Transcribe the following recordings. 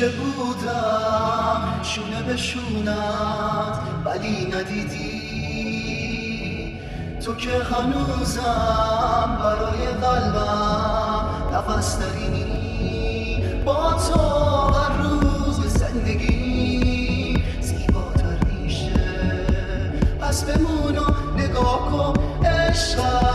همیشه بودم شونه به شونت ولی ندیدی. تو که هنوزم برای قلبم نفس داری با تو هر روز زندگی زیباتر میشه. پس بمون و نگاه کن عشقم.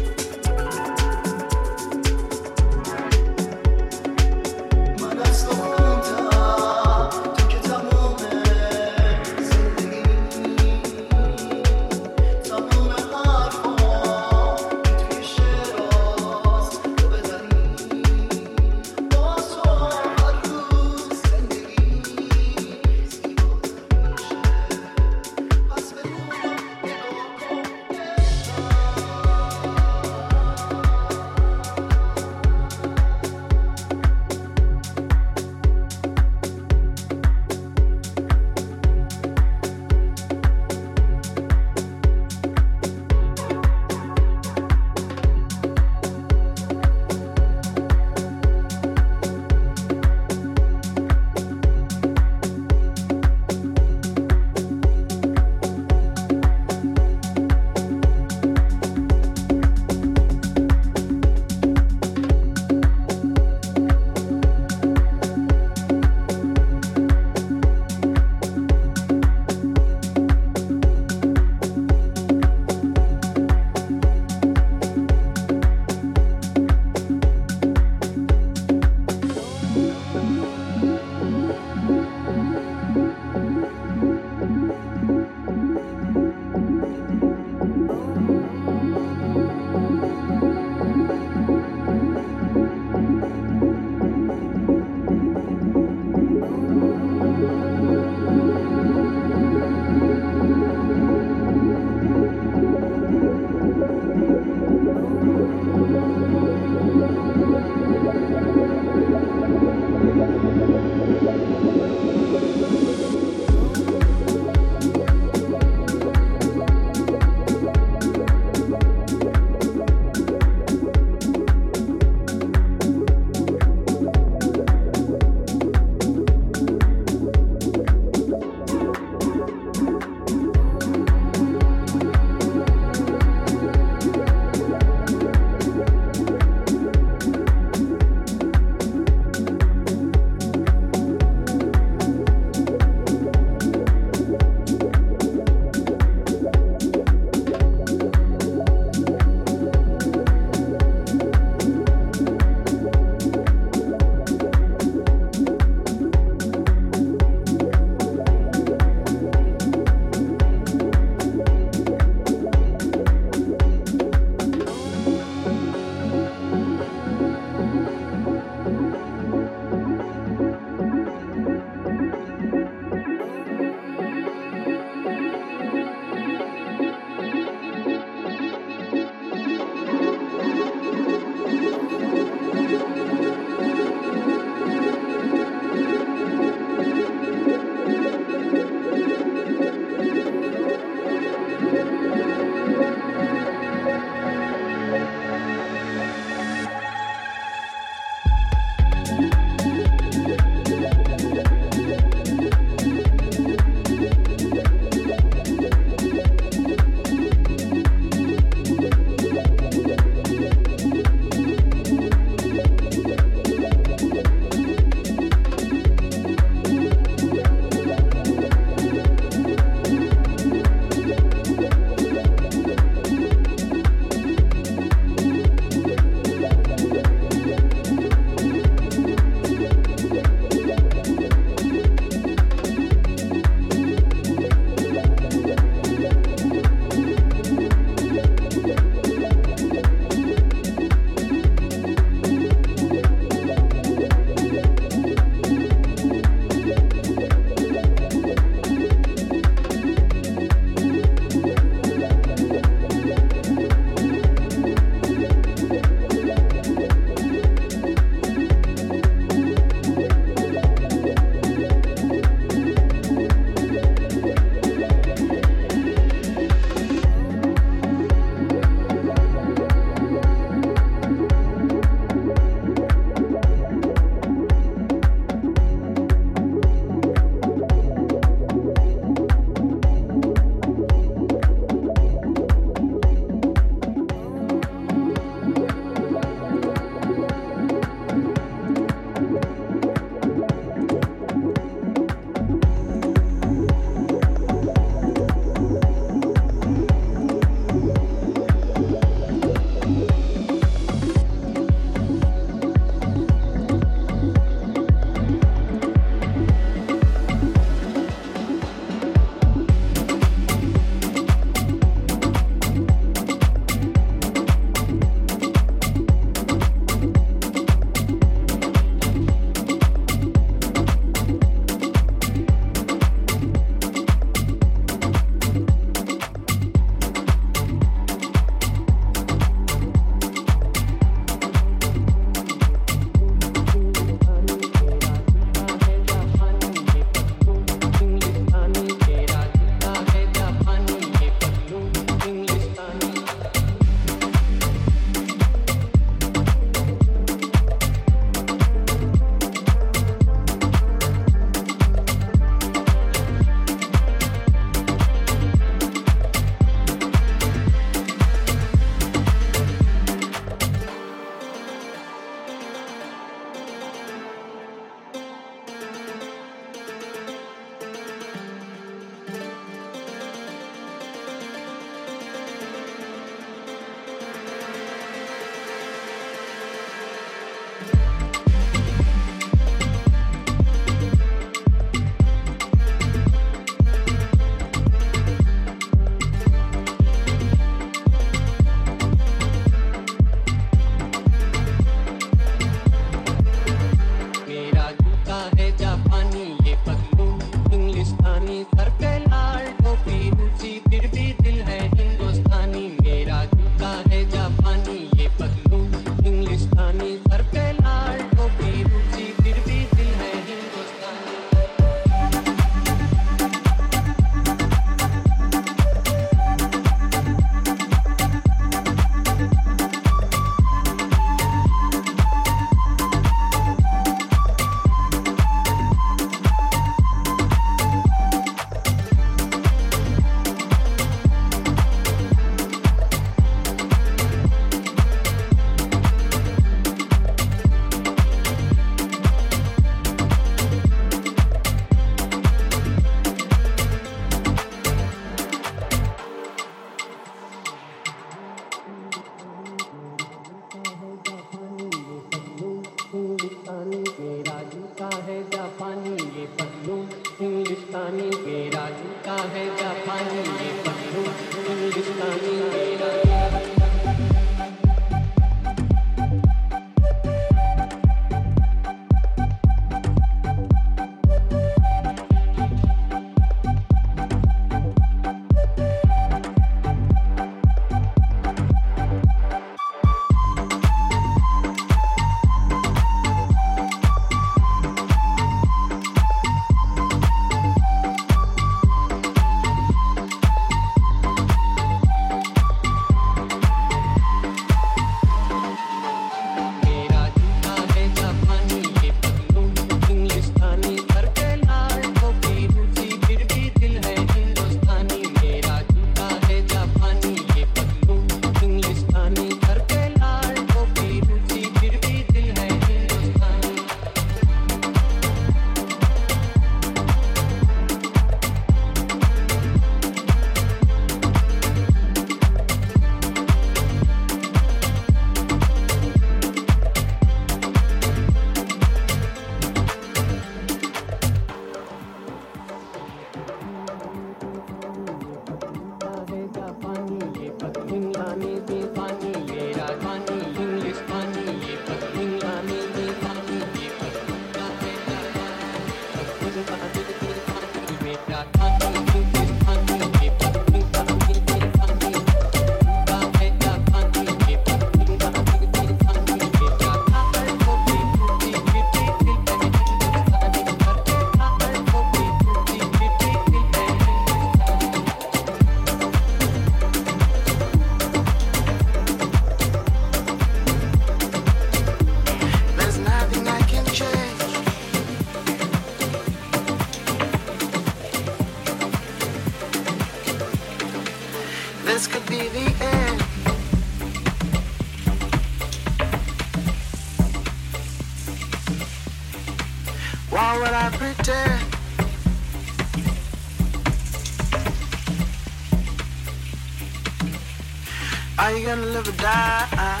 die.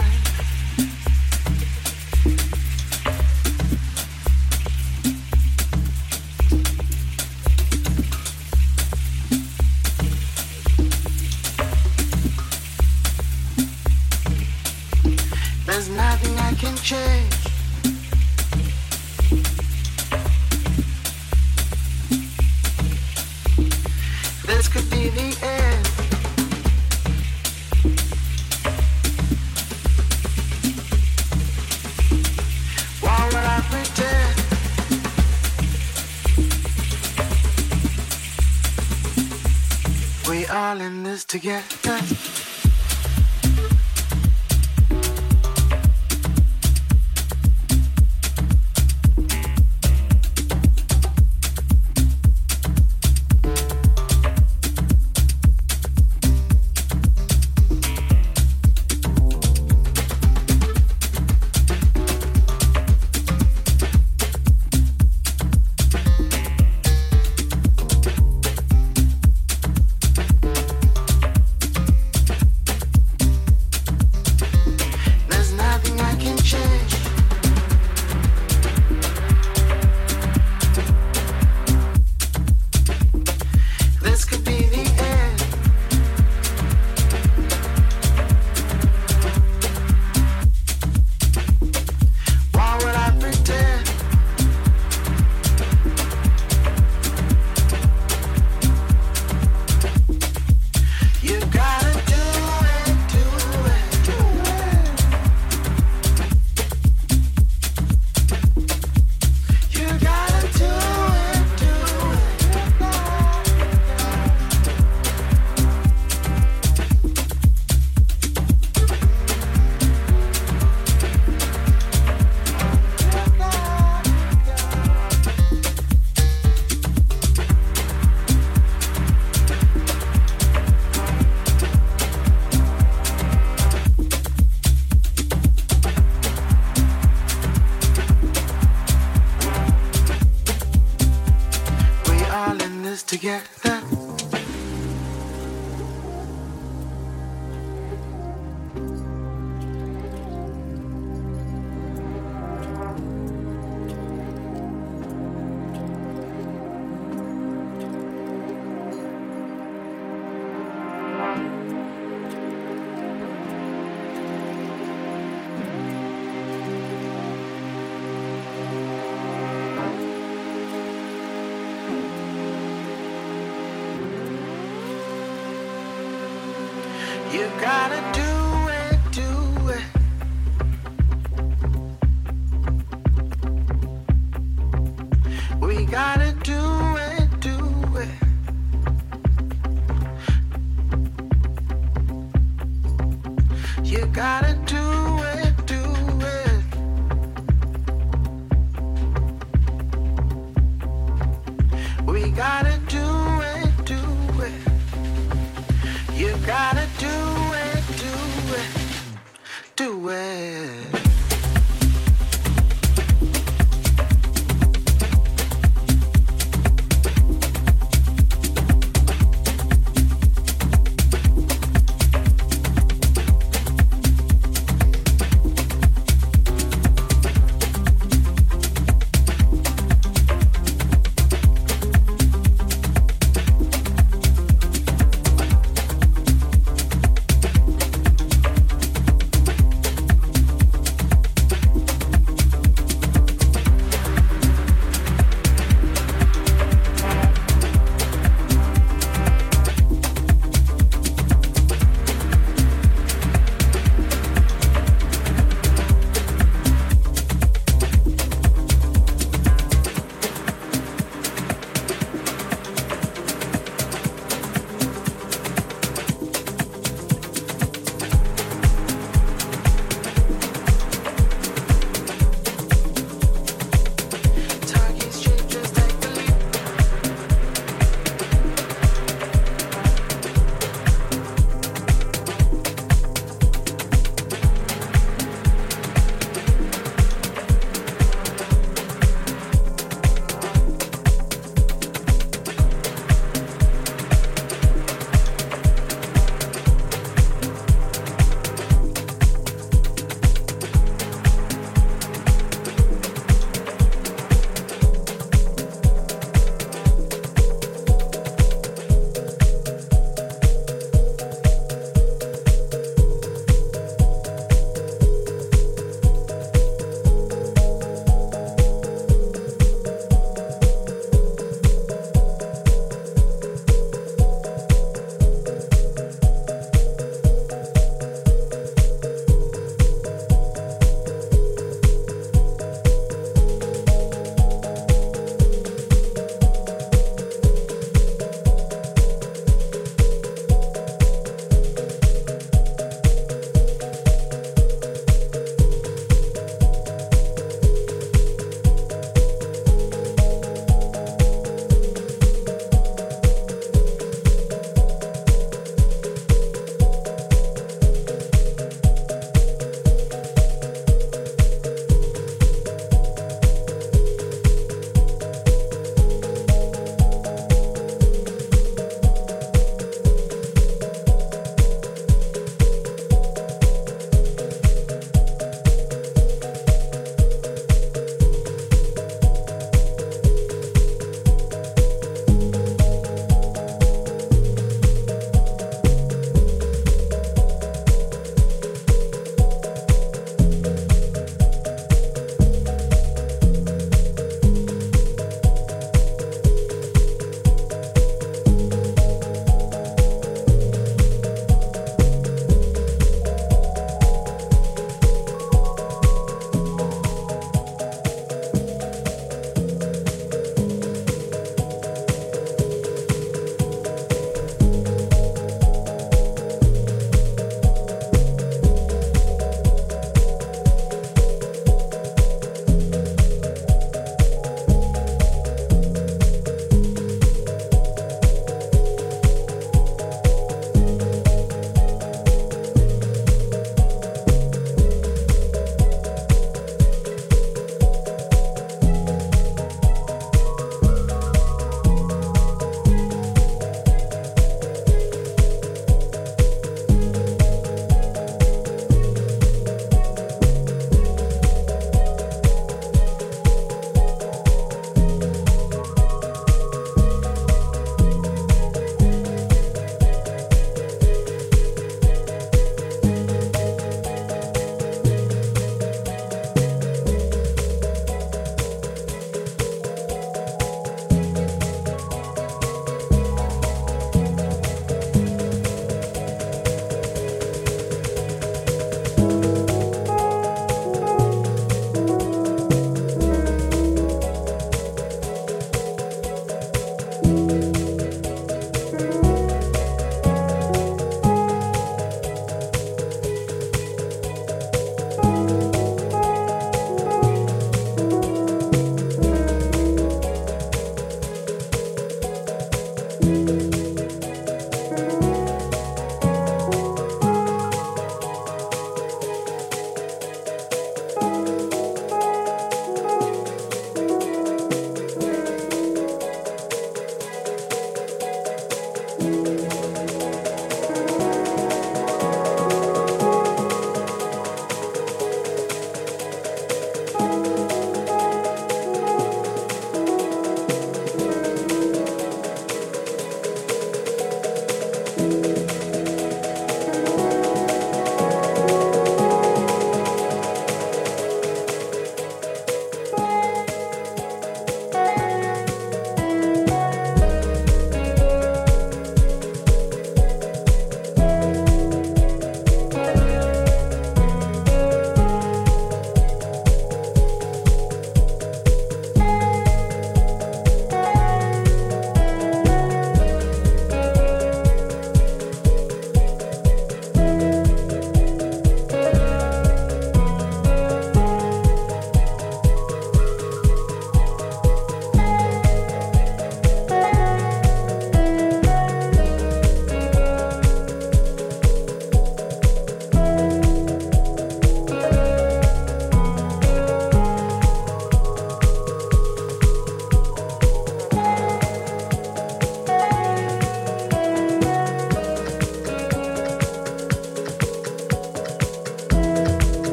There's nothing I can change. together.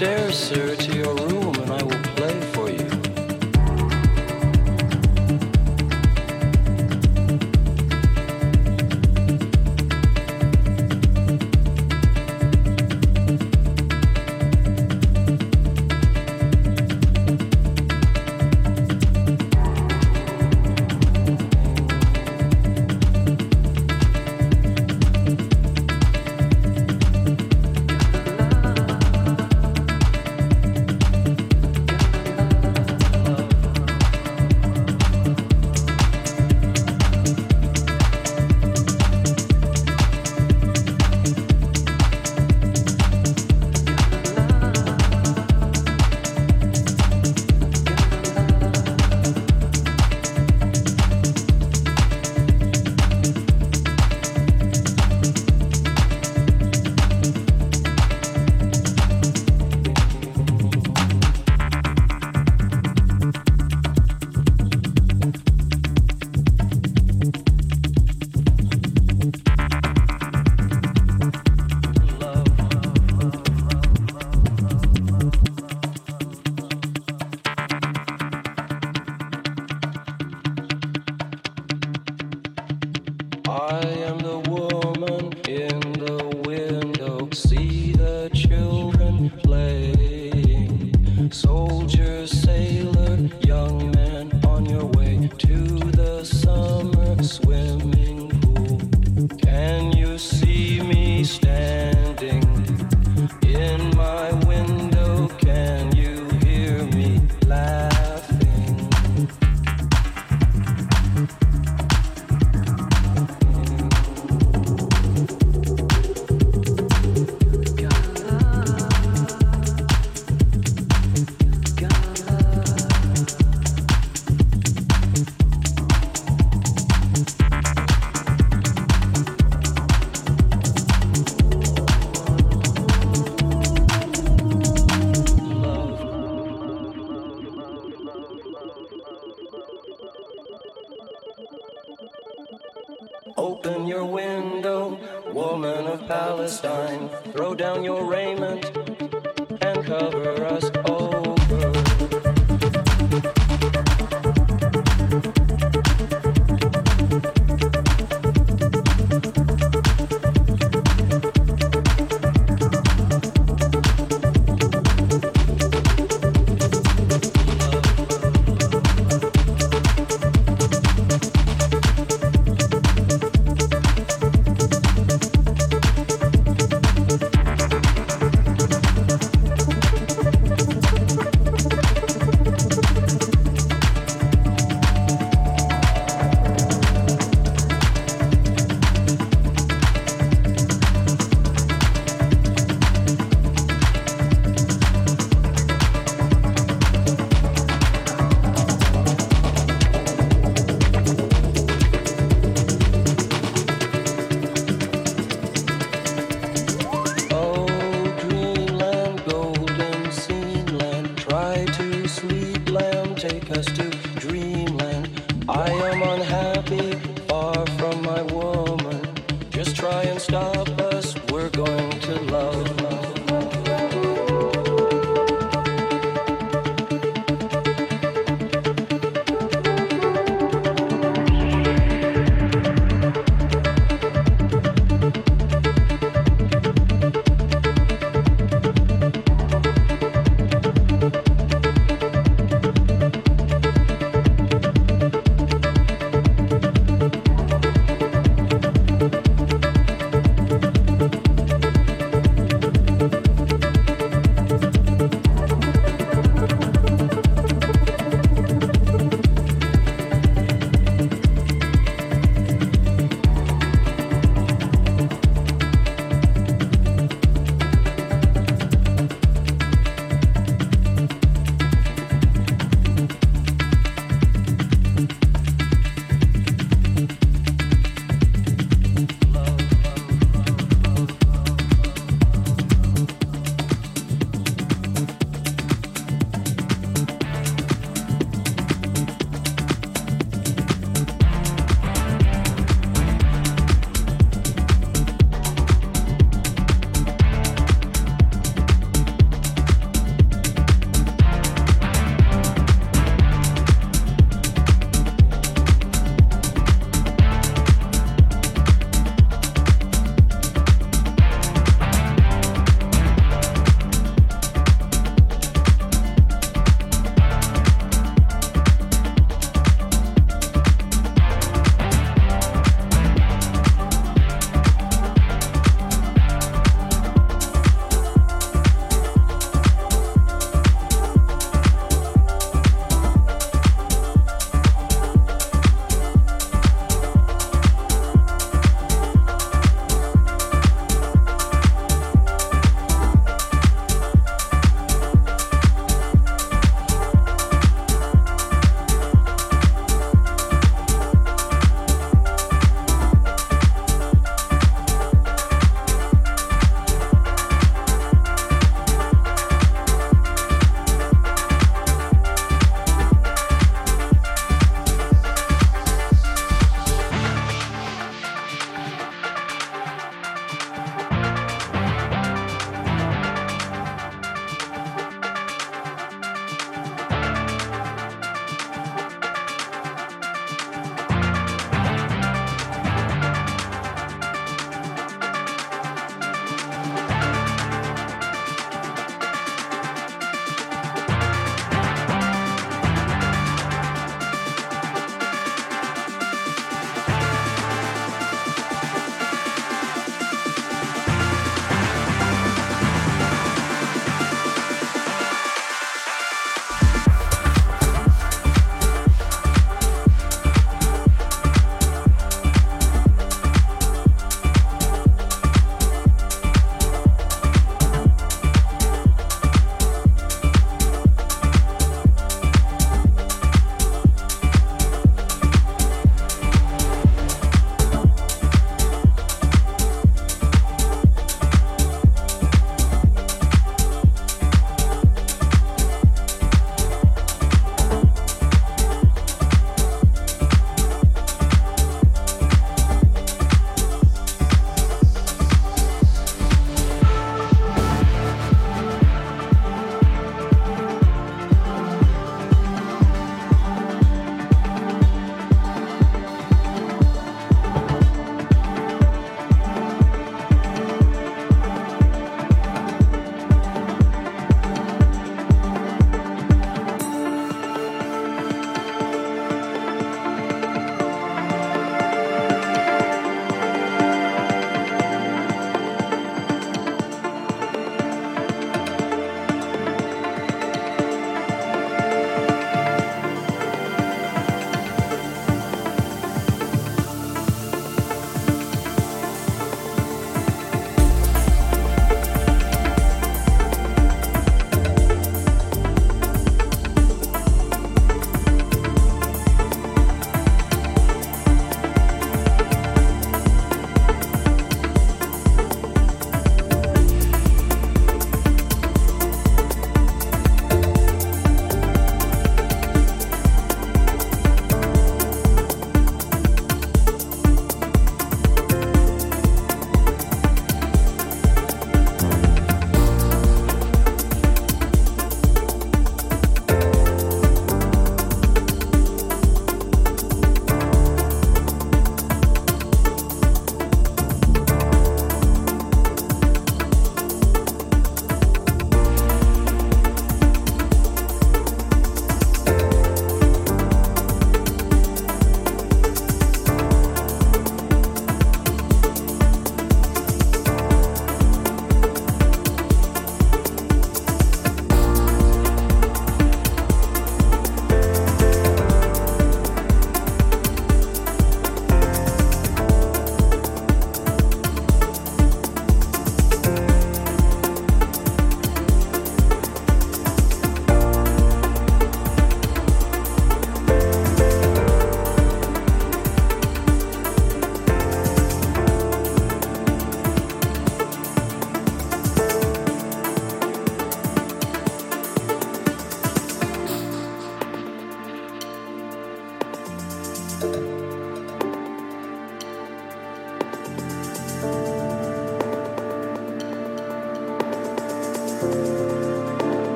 Upstairs, sir, to your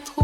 trop